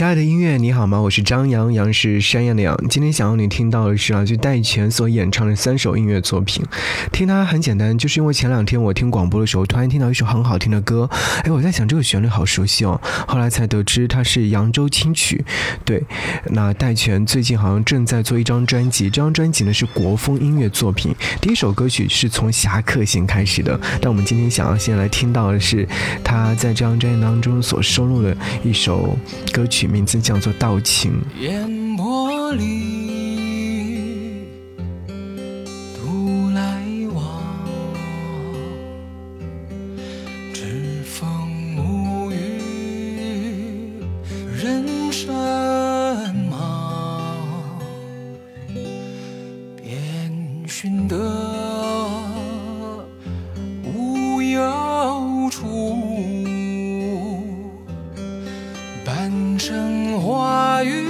亲爱的音乐，你好吗？我是张扬，杨是山羊的羊。今天想要你听到的是来自戴荃所演唱的三首音乐作品。听它很简单，就是因为前两天我听广播的时候，突然听到一首很好听的歌，哎，我在想这个旋律好熟悉哦。后来才得知它是扬州轻曲。对，那戴荃最近好像正在做一张专辑，这张专辑呢是国风音乐作品。第一首歌曲是从《侠客行》开始的，但我们今天想要先来听到的是他在这张专辑当中所收录的一首歌曲。名字叫做《道情》。风声花语。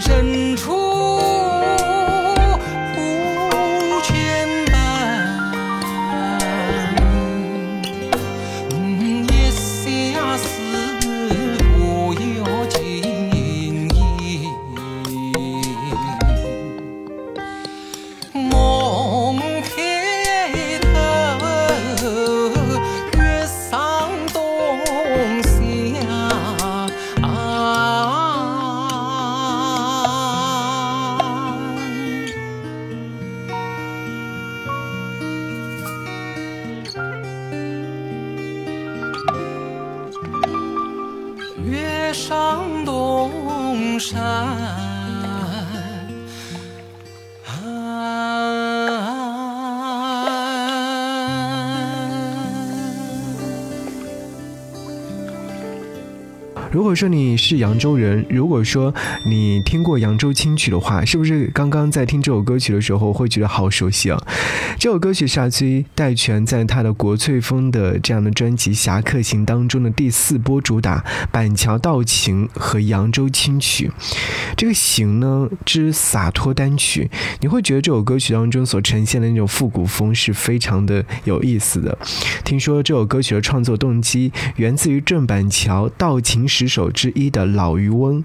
深处如果说你是扬州人，如果说你听过扬州青曲的话，是不是刚刚在听这首歌曲的时候会觉得好熟悉啊？这首歌曲是阿崔戴荃在他的国粹风的这样的专辑《侠客行》当中的第四波主打《板桥道情》和扬州青曲。这个《行》呢之洒脱单曲，你会觉得这首歌曲当中所呈现的那种复古风是非常的有意思的。听说这首歌曲的创作动机源自于郑板桥道情十首之一的老渔翁。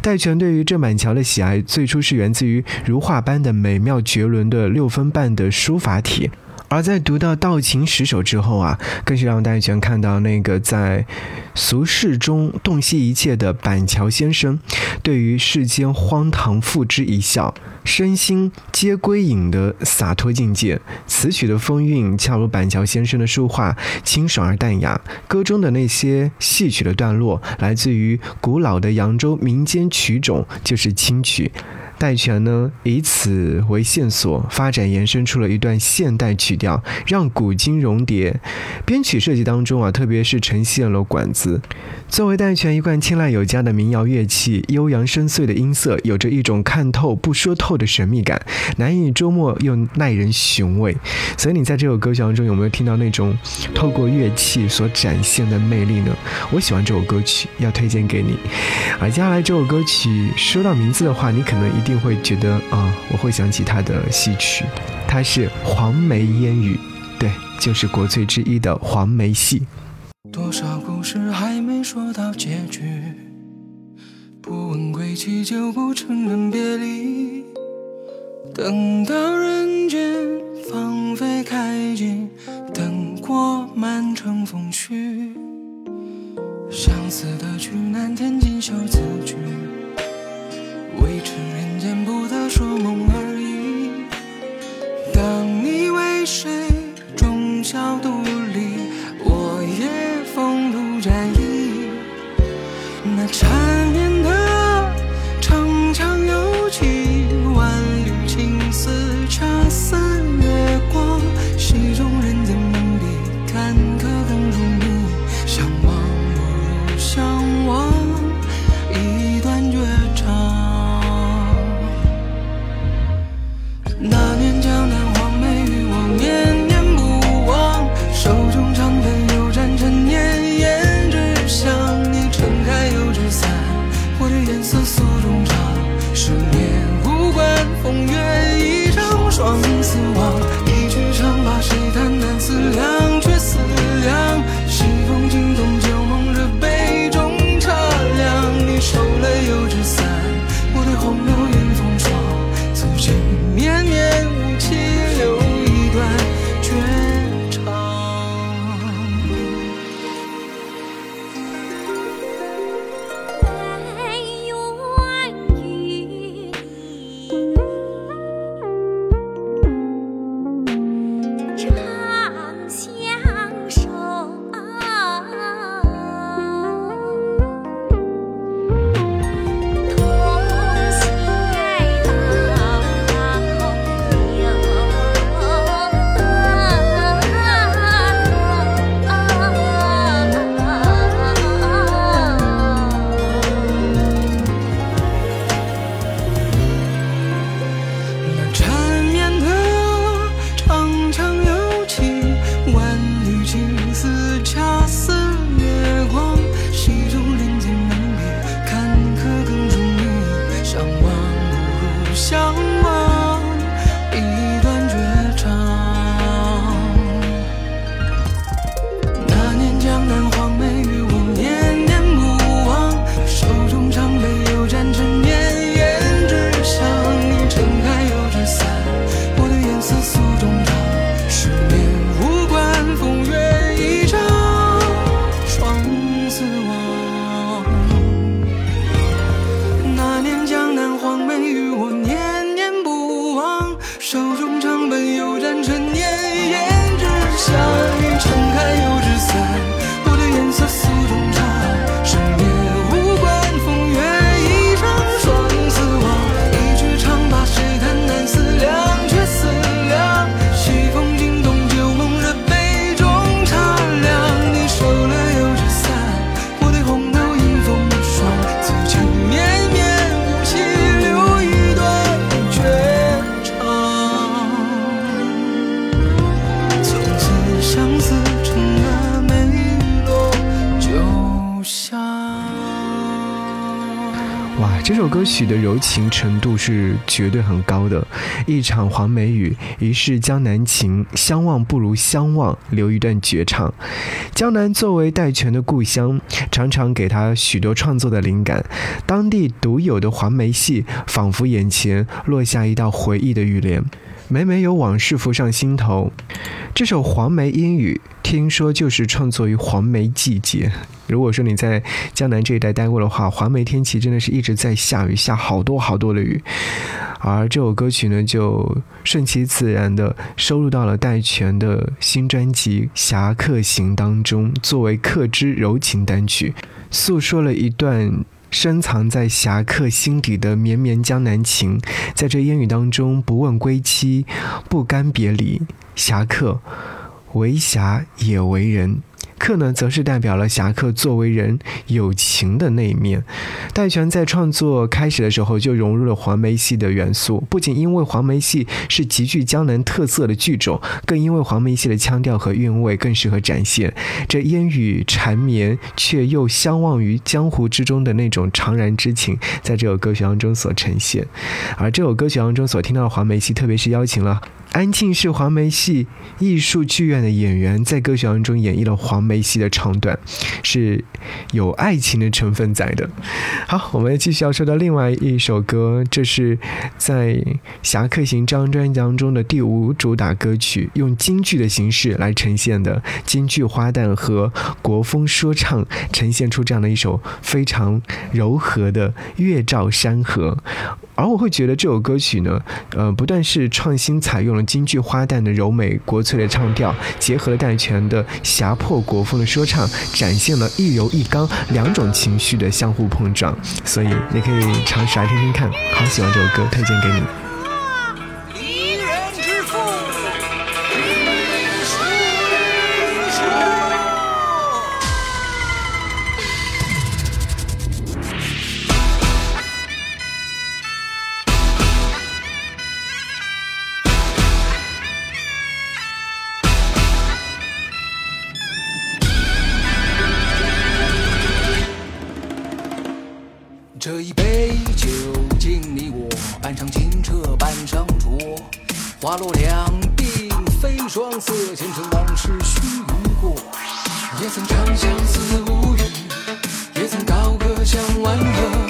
戴荃对于郑板桥的喜爱，最初是源自于如画般的美妙绝伦的六分半的书法体。而在读到《道情十首》之后啊，更是让戴荃看到那个在俗世中洞悉一切的板桥先生，对于世间荒唐付之一笑，身心皆归隐的洒脱境界。词曲的风韵恰如板桥先生的书画，清爽而淡雅。歌中的那些戏曲的段落，来自于古老的扬州民间曲种，就是清曲。戴荃呢，以此为线索，发展延伸出了一段现代曲调，让古今融叠。编曲设计当中啊，特别是呈现了管子，作为戴荃一贯青睐有加的民谣乐器，悠扬深邃的音色，有着一种看透不说透的神秘感，难以捉摸又耐人寻味。所以你在这首歌曲当中有没有听到那种透过乐器所展现的魅力呢？我喜欢这首歌曲，要推荐给你。而接下来这首歌曲说到名字的话，你可能一定。定会觉得啊，我会想起他的戏曲，他是《黄梅烟雨》，对，就是国粹之一的黄梅戏。多少故事还没说到结局，不问归期就不承认别离，等到人双死亡。的柔情程度是绝对很高的。一场黄梅雨，一世江南情，相望不如相忘，留一段绝唱。江南作为戴荃的故乡，常常给他许多创作的灵感。当地独有的黄梅戏，仿佛眼前落下一道回忆的雨帘。每每有往事浮上心头，这首《黄梅烟雨》听说就是创作于黄梅季节。如果说你在江南这一带待过的话，黄梅天气真的是一直在下雨，下好多好多的雨。而这首歌曲呢，就顺其自然的收录到了戴荃的新专辑《侠客行》当中，作为客之柔情单曲，诉说了一段。深藏在侠客心底的绵绵江南情，在这烟雨当中，不问归期，不甘别离。侠客，为侠也为人。客呢，则是代表了侠客作为人有情的那一面。戴荃在创作开始的时候就融入了黄梅戏的元素，不仅因为黄梅戏是极具江南特色的剧种，更因为黄梅戏的腔调和韵味更适合展现这烟雨缠绵却又相忘于江湖之中的那种怅然之情，在这首歌曲当中所呈现。而这首歌曲当中所听到的黄梅戏，特别是邀请了。安庆市黄梅戏艺术剧院的演员在歌曲当中演绎了黄梅戏的唱段，是有爱情的成分在的。好，我们继续要说到另外一首歌，这是在《侠客行》张专辑当中的第五主打歌曲，用京剧的形式来呈现的京剧花旦和国风说唱，呈现出这样的一首非常柔和的《月照山河》。而我会觉得这首歌曲呢，呃，不但是创新采用了京剧花旦的柔美国粹的唱调，结合了戴荃的侠破国风的说唱，展现了一柔一刚两种情绪的相互碰撞。所以你可以尝试来听听看，好喜欢这首歌，推荐给你。酒敬你我，半生清澈半生浊，花落两鬓飞霜色，前尘往事须臾过。也曾长相思无语，也曾高歌向晚河。